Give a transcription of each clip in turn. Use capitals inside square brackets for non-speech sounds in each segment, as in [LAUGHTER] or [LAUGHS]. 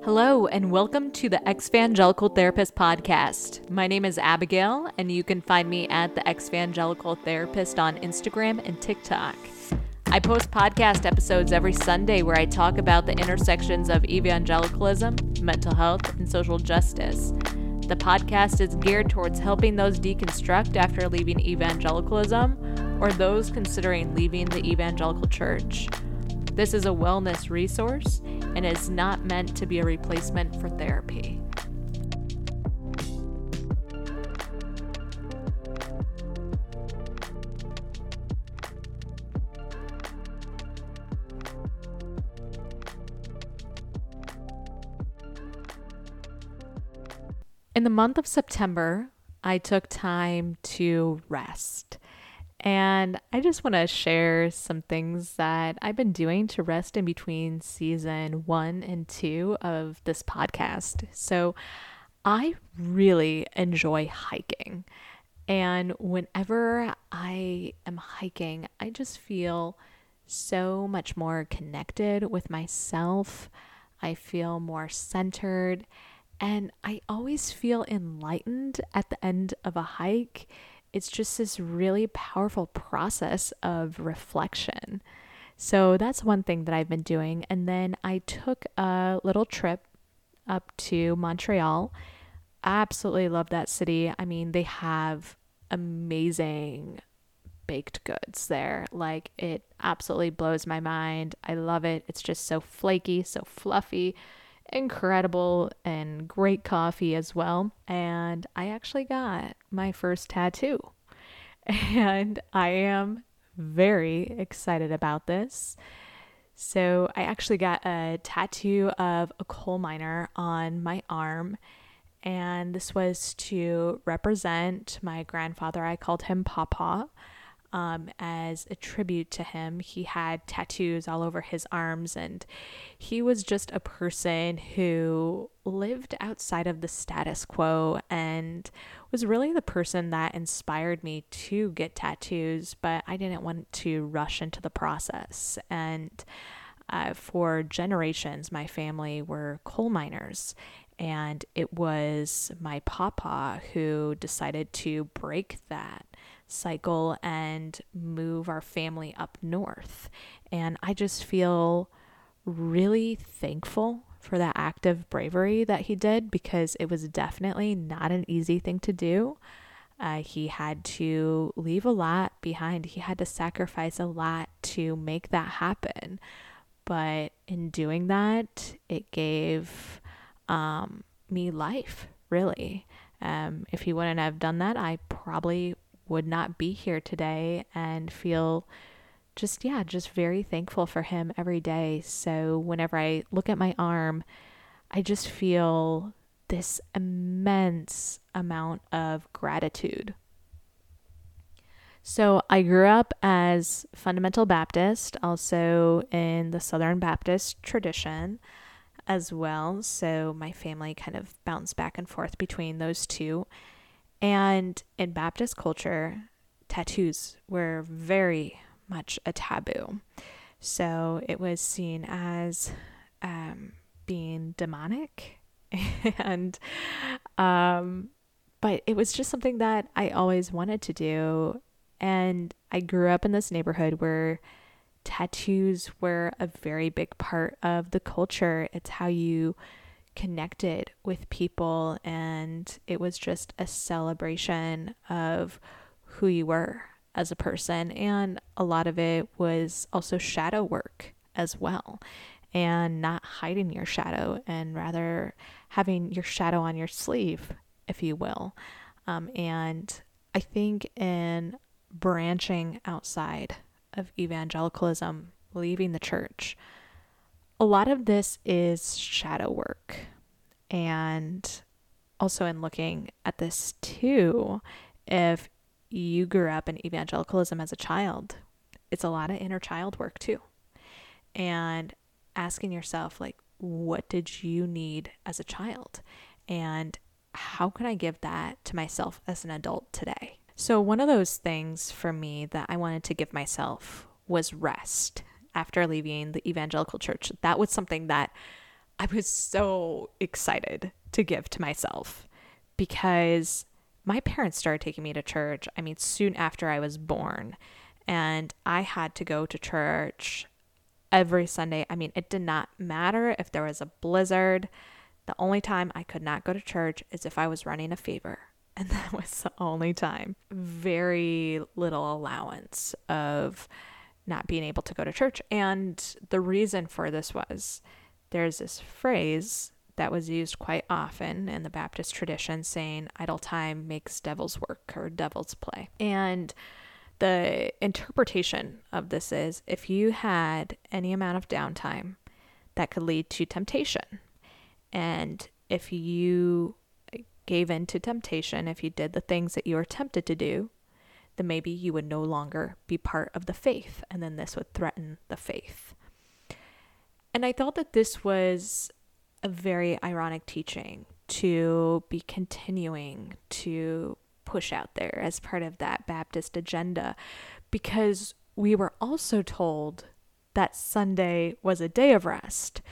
Hello, and welcome to the Exvangelical Therapist Podcast. My name is Abigail, and you can find me at the Exvangelical Therapist on Instagram and TikTok. I post podcast episodes every Sunday where I talk about the intersections of evangelicalism, mental health, and social justice. The podcast is geared towards helping those deconstruct after leaving evangelicalism or those considering leaving the evangelical church. This is a wellness resource and is not meant to be a replacement for therapy. In the month of September, I took time to rest. And I just want to share some things that I've been doing to rest in between season one and two of this podcast. So I really enjoy hiking. And whenever I am hiking, I just feel so much more connected with myself. I feel more centered. And I always feel enlightened at the end of a hike it's just this really powerful process of reflection. So that's one thing that I've been doing. And then I took a little trip up to Montreal. Absolutely love that city. I mean, they have amazing baked goods there. Like, it absolutely blows my mind. I love it. It's just so flaky, so fluffy incredible and great coffee as well. And I actually got my first tattoo. [LAUGHS] And I am very excited about this. So, I actually got a tattoo of a coal miner on my arm. And this was to represent my grandfather. I called him Papa um, as a tribute to him. He had tattoos all over his arms, and he was just a person who lived outside of the status quo and was really the person that inspired me to get tattoos, but I didn't want to rush into the process. And uh, for generations, my family were coal miners. And it was my papa who decided to break that cycle and move our family up north. And I just feel really thankful for that act of bravery that he did because it was definitely not an easy thing to do. Uh, he had to leave a lot behind. He had to sacrifice a lot to make that happen. But in doing that, it gave um, me life, really. Um, if he wouldn't have done that, I probably would not be here today and feel just, yeah, just very thankful for him every day. So whenever I look at my arm, I just feel this immense amount of gratitude. So I grew up as fundamental Baptist, also in the Southern Baptist tradition as well. So my family kind of bounced back and forth between those two. And in Baptist culture, tattoos were very much a taboo. So it was seen as um, being demonic. [LAUGHS] and, um, but it was just something that I always wanted to do. And I grew up in this neighborhood where tattoos were a very big part of the culture. It's how you connected with people and it was just a celebration of who you were as a person and a lot of it was also shadow work as well and not hiding your shadow and rather having your shadow on your sleeve if you will. Um, and i think in branching outside of evangelicalism leaving the church a lot of this is shadow work. And also, in looking at this too, if you grew up in evangelicalism as a child, it's a lot of inner child work too. And asking yourself, like, what did you need as a child? And how can I give that to myself as an adult today? So, one of those things for me that I wanted to give myself was rest after leaving the evangelical church. That was something that I was so excited to give to myself because my parents started taking me to church. I mean, soon after I was born, and I had to go to church every Sunday. I mean, it did not matter if there was a blizzard. The only time I could not go to church is if I was running a fever. [LAUGHS] And that was the only time. Very little allowance of not being able to go to church. And the reason for this was there's this phrase that was used quite often in the Baptist tradition saying idle time makes devil's work or devil's play. And the interpretation of this is if you had any amount of downtime, that could lead to temptation. And if you gave in to temptation, if you did the things that you were tempted to do, then maybe you would no longer be part of the faith, and then this would threaten the faith. And I thought that this was a very ironic teaching to be continuing to push out there as part of that Baptist agenda because we were also told that Sunday was a day of rest.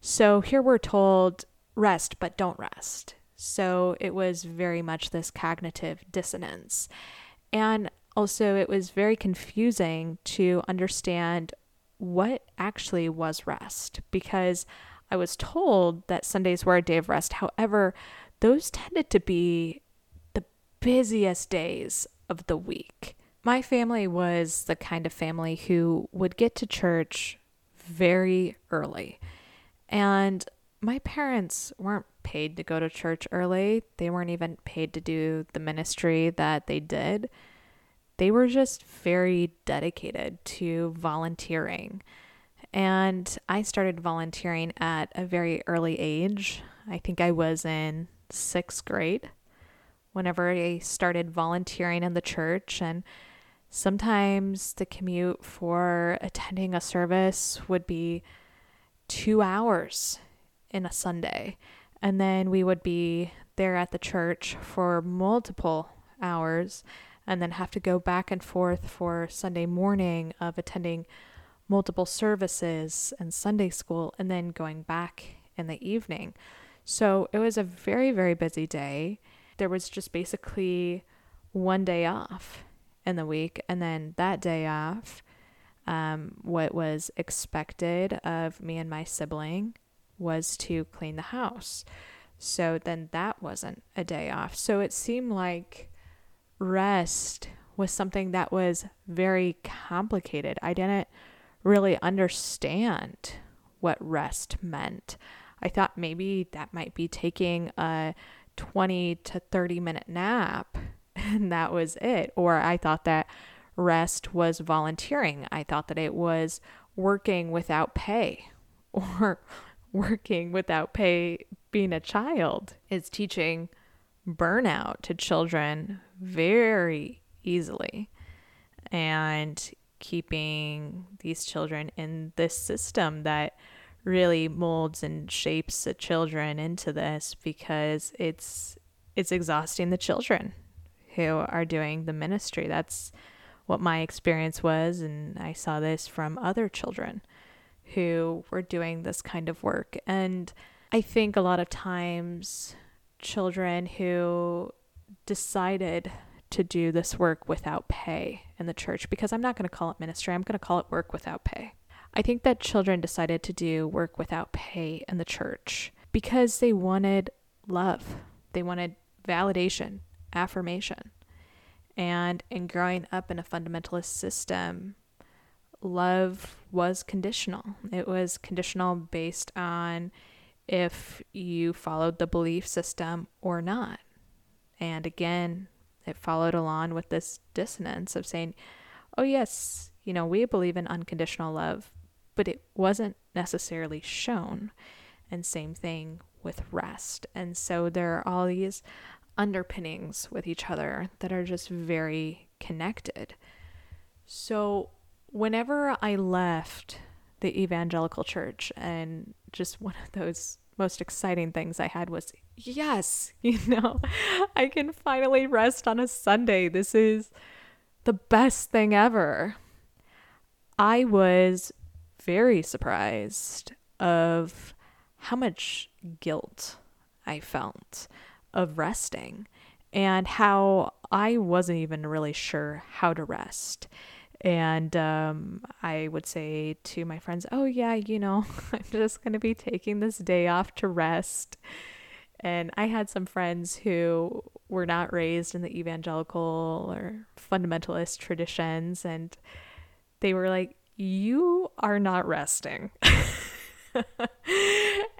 So here we're told rest, but don't rest. So it was very much this cognitive dissonance. And also, it was very confusing to understand what actually was rest because I was told that Sundays were a day of rest. However, those tended to be the busiest days of the week. My family was the kind of family who would get to church very early. And my parents weren't paid to go to church early. They weren't even paid to do the ministry that they did. They were just very dedicated to volunteering. And I started volunteering at a very early age. I think I was in sixth grade whenever I started volunteering in the church. And sometimes the commute for attending a service would be two hours in a Sunday. And then we would be there at the church for multiple hours and then have to go back and forth for Sunday morning of attending multiple services and Sunday school and then going back in the evening. So it was a very, very busy day. There was just basically one day off in the week, and then that day off, um, what was expected of me and my sibling was to clean the house. So then that wasn't a day off. So it seemed like rest was something that was very complicated. I didn't really understand what rest meant. I thought maybe that might be taking a 20 to 30 minute nap [LAUGHS] and that was it. Or I thought that rest was volunteering. I thought that it was working without pay [LAUGHS] or working without pay being a child is teaching burnout to children very easily and keeping these children in this system that really molds and shapes the children into this because it's it's exhausting the children who are doing the ministry that's what my experience was and I saw this from other children who were doing this kind of work. And I think a lot of times children who decided to do this work without pay in the church, because I'm not going to call it ministry, I'm going to call it work without pay. I think that children decided to do work without pay in the church because they wanted love, they wanted validation, affirmation. And in growing up in a fundamentalist system, love was conditional. It was conditional based on if you followed the belief system or not. And again, it followed along with this dissonance of saying, oh, yes, you know, we believe in unconditional love, but it wasn't necessarily shown. And same thing with rest. And so there are all these underpinnings with each other that are just very connected. So whenever I left the evangelical church, and just one of those most exciting things I had was yes, [LAUGHS] you know, I can finally rest on a Sunday. This is the best thing ever. I was very surprised of how much guilt I felt of resting and how I wasn't even really sure how to rest. And um, I would say to my friends, Oh, yeah, you know, [LAUGHS] I'm just going to be taking this day off to rest. And I had some friends who were not raised in the evangelical or fundamentalist traditions. And they were like, You are not resting. [LAUGHS]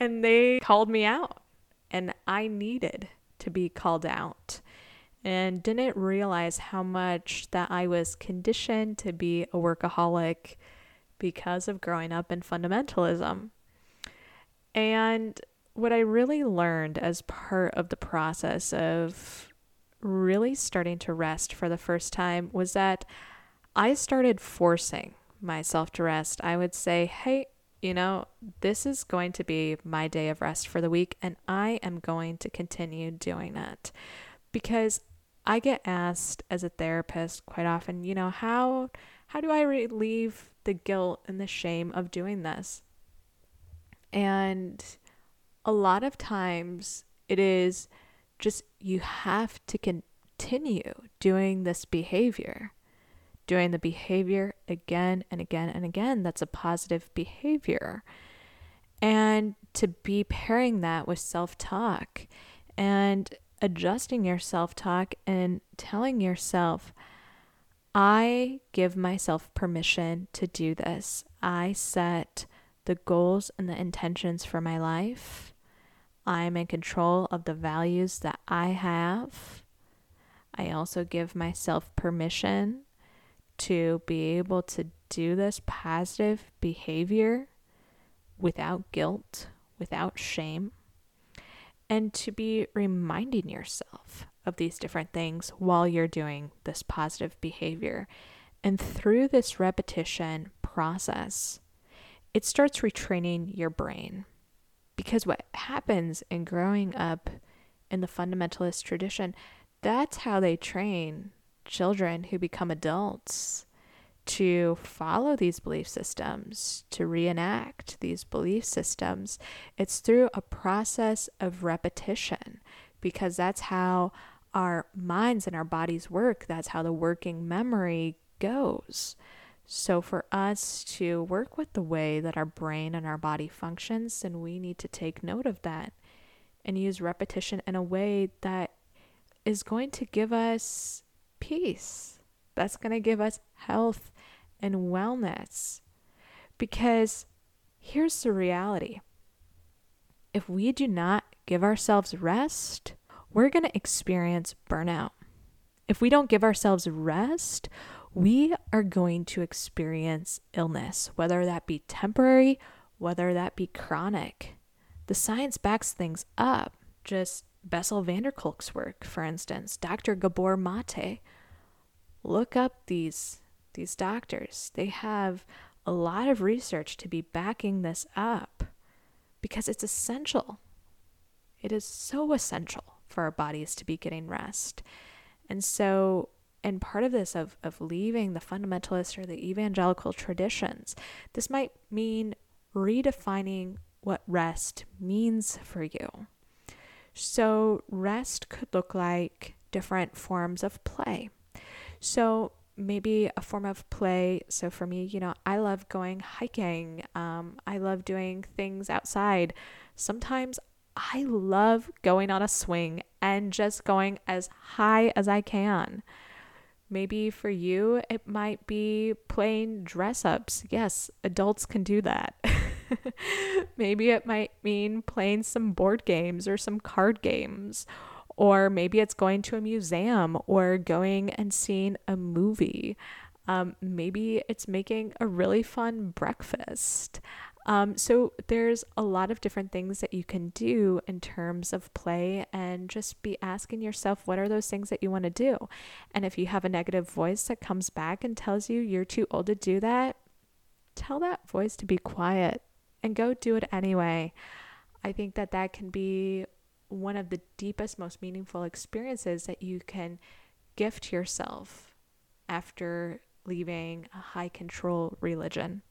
and they called me out. And I needed to be called out and didn't realize how much that I was conditioned to be a workaholic because of growing up in fundamentalism. And what I really learned as part of the process of really starting to rest for the first time was that I started forcing myself to rest. I would say, hey, you know, this is going to be my day of rest for the week, and I am going to continue doing that because I get asked as a therapist quite often, you know, how how do I relieve the guilt and the shame of doing this? And a lot of times it is just you have to continue doing this behavior. Doing the behavior again and again and again. That's a positive behavior. And to be pairing that with self talk and adjusting your self talk and telling yourself, I give myself permission to do this. I set the goals and the intentions for my life. I'm in control of the values that I have. I also give myself permission to be able to do this positive behavior without guilt, without shame and to be reminding yourself of these different things while you're doing this positive behavior. And through this repetition process, it starts retraining your brain. Because what happens in growing up in the fundamentalist tradition, that's how they train children who become adults to follow these belief systems, to reenact these belief systems. It's through a process of repetition because that's how our minds and our bodies work. That's how the working memory goes. So, for us to work with the way that our brain and our body functions, then we need to take note of that and use repetition in a way that is going to give us peace. That's going to give us health and wellness. Because here's the reality if we do not give ourselves rest, we're going to experience burnout. If we don't give ourselves rest, we are going to experience illness, whether that be temporary, whether that be chronic. The science backs things up. Just Bessel van der Kolk's work, for instance, Dr. Gabor Mate. Look up these these doctors. They have a lot of research to be backing this up because it's essential. It is so essential for our bodies to be getting rest. And so, and part of this of, of leaving the fundamentalist or the evangelical traditions, this might mean redefining what rest means for you. So, rest could look like different forms of play. So, maybe a form of play. So for me, you know, I love going hiking. Um, I love doing things outside. Sometimes I love going on a swing and just going as high as I can. Maybe for you, it might be playing dress ups. Yes, adults can do that. [LAUGHS] Maybe it might mean playing some board games or some card games or maybe it's going to a museum or going and seeing a movie. Um, maybe it's making a really fun breakfast. Um, so there's a lot of different things that you can do in terms of play and just be asking yourself what are those things that you want to do. And if you have a negative voice that comes back and tells you you're too old to do that, tell that voice to be quiet and go do it anyway. I think that that can be one of the deepest, most meaningful experiences that you can gift yourself after leaving a high control religion.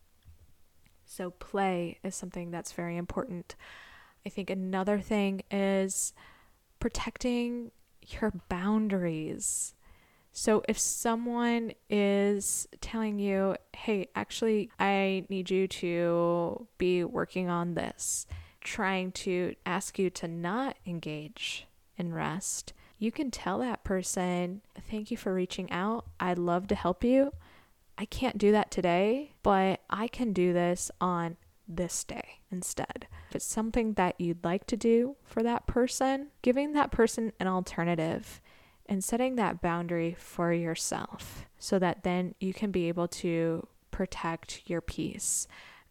So, play is something that's very important. I think another thing is protecting your boundaries. So if someone is telling you, hey, actually, I need you to be working on this, trying to ask you to not engage in rest, you can tell that person, thank you for reaching out. I'd love to help you. I can't do that today, but I can do this on this day instead. If it's something that you'd like to do for that person, giving that person an alternative and setting that boundary for yourself so that then you can be able to protect your peace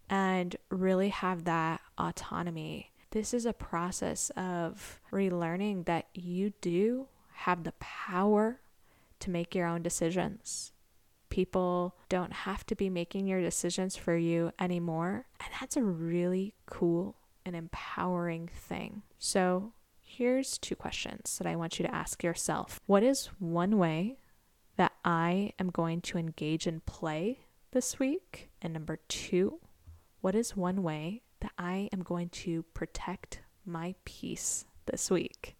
and really have that autonomy. This is a process of relearning that you do have the power to make your own decisions. People don't have to be making your decisions for you anymore. And that's a really cool and empowering thing. So, here's two questions that I want you to ask yourself. What is one way that I am going to engage in play this week? And number two, what is one way that I am going to protect my peace this week?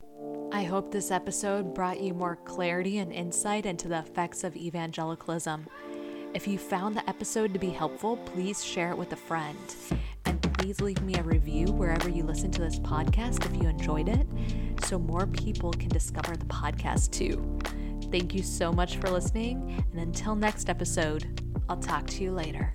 I hope this episode brought you more clarity and insight into the effects of evangelicalism. If you found the episode to be helpful, please share it with a friend. And please leave me a review wherever you listen to this podcast if you enjoyed it, so more people can discover the podcast too. Thank you so much for listening, and until next episode, I'll talk to you later.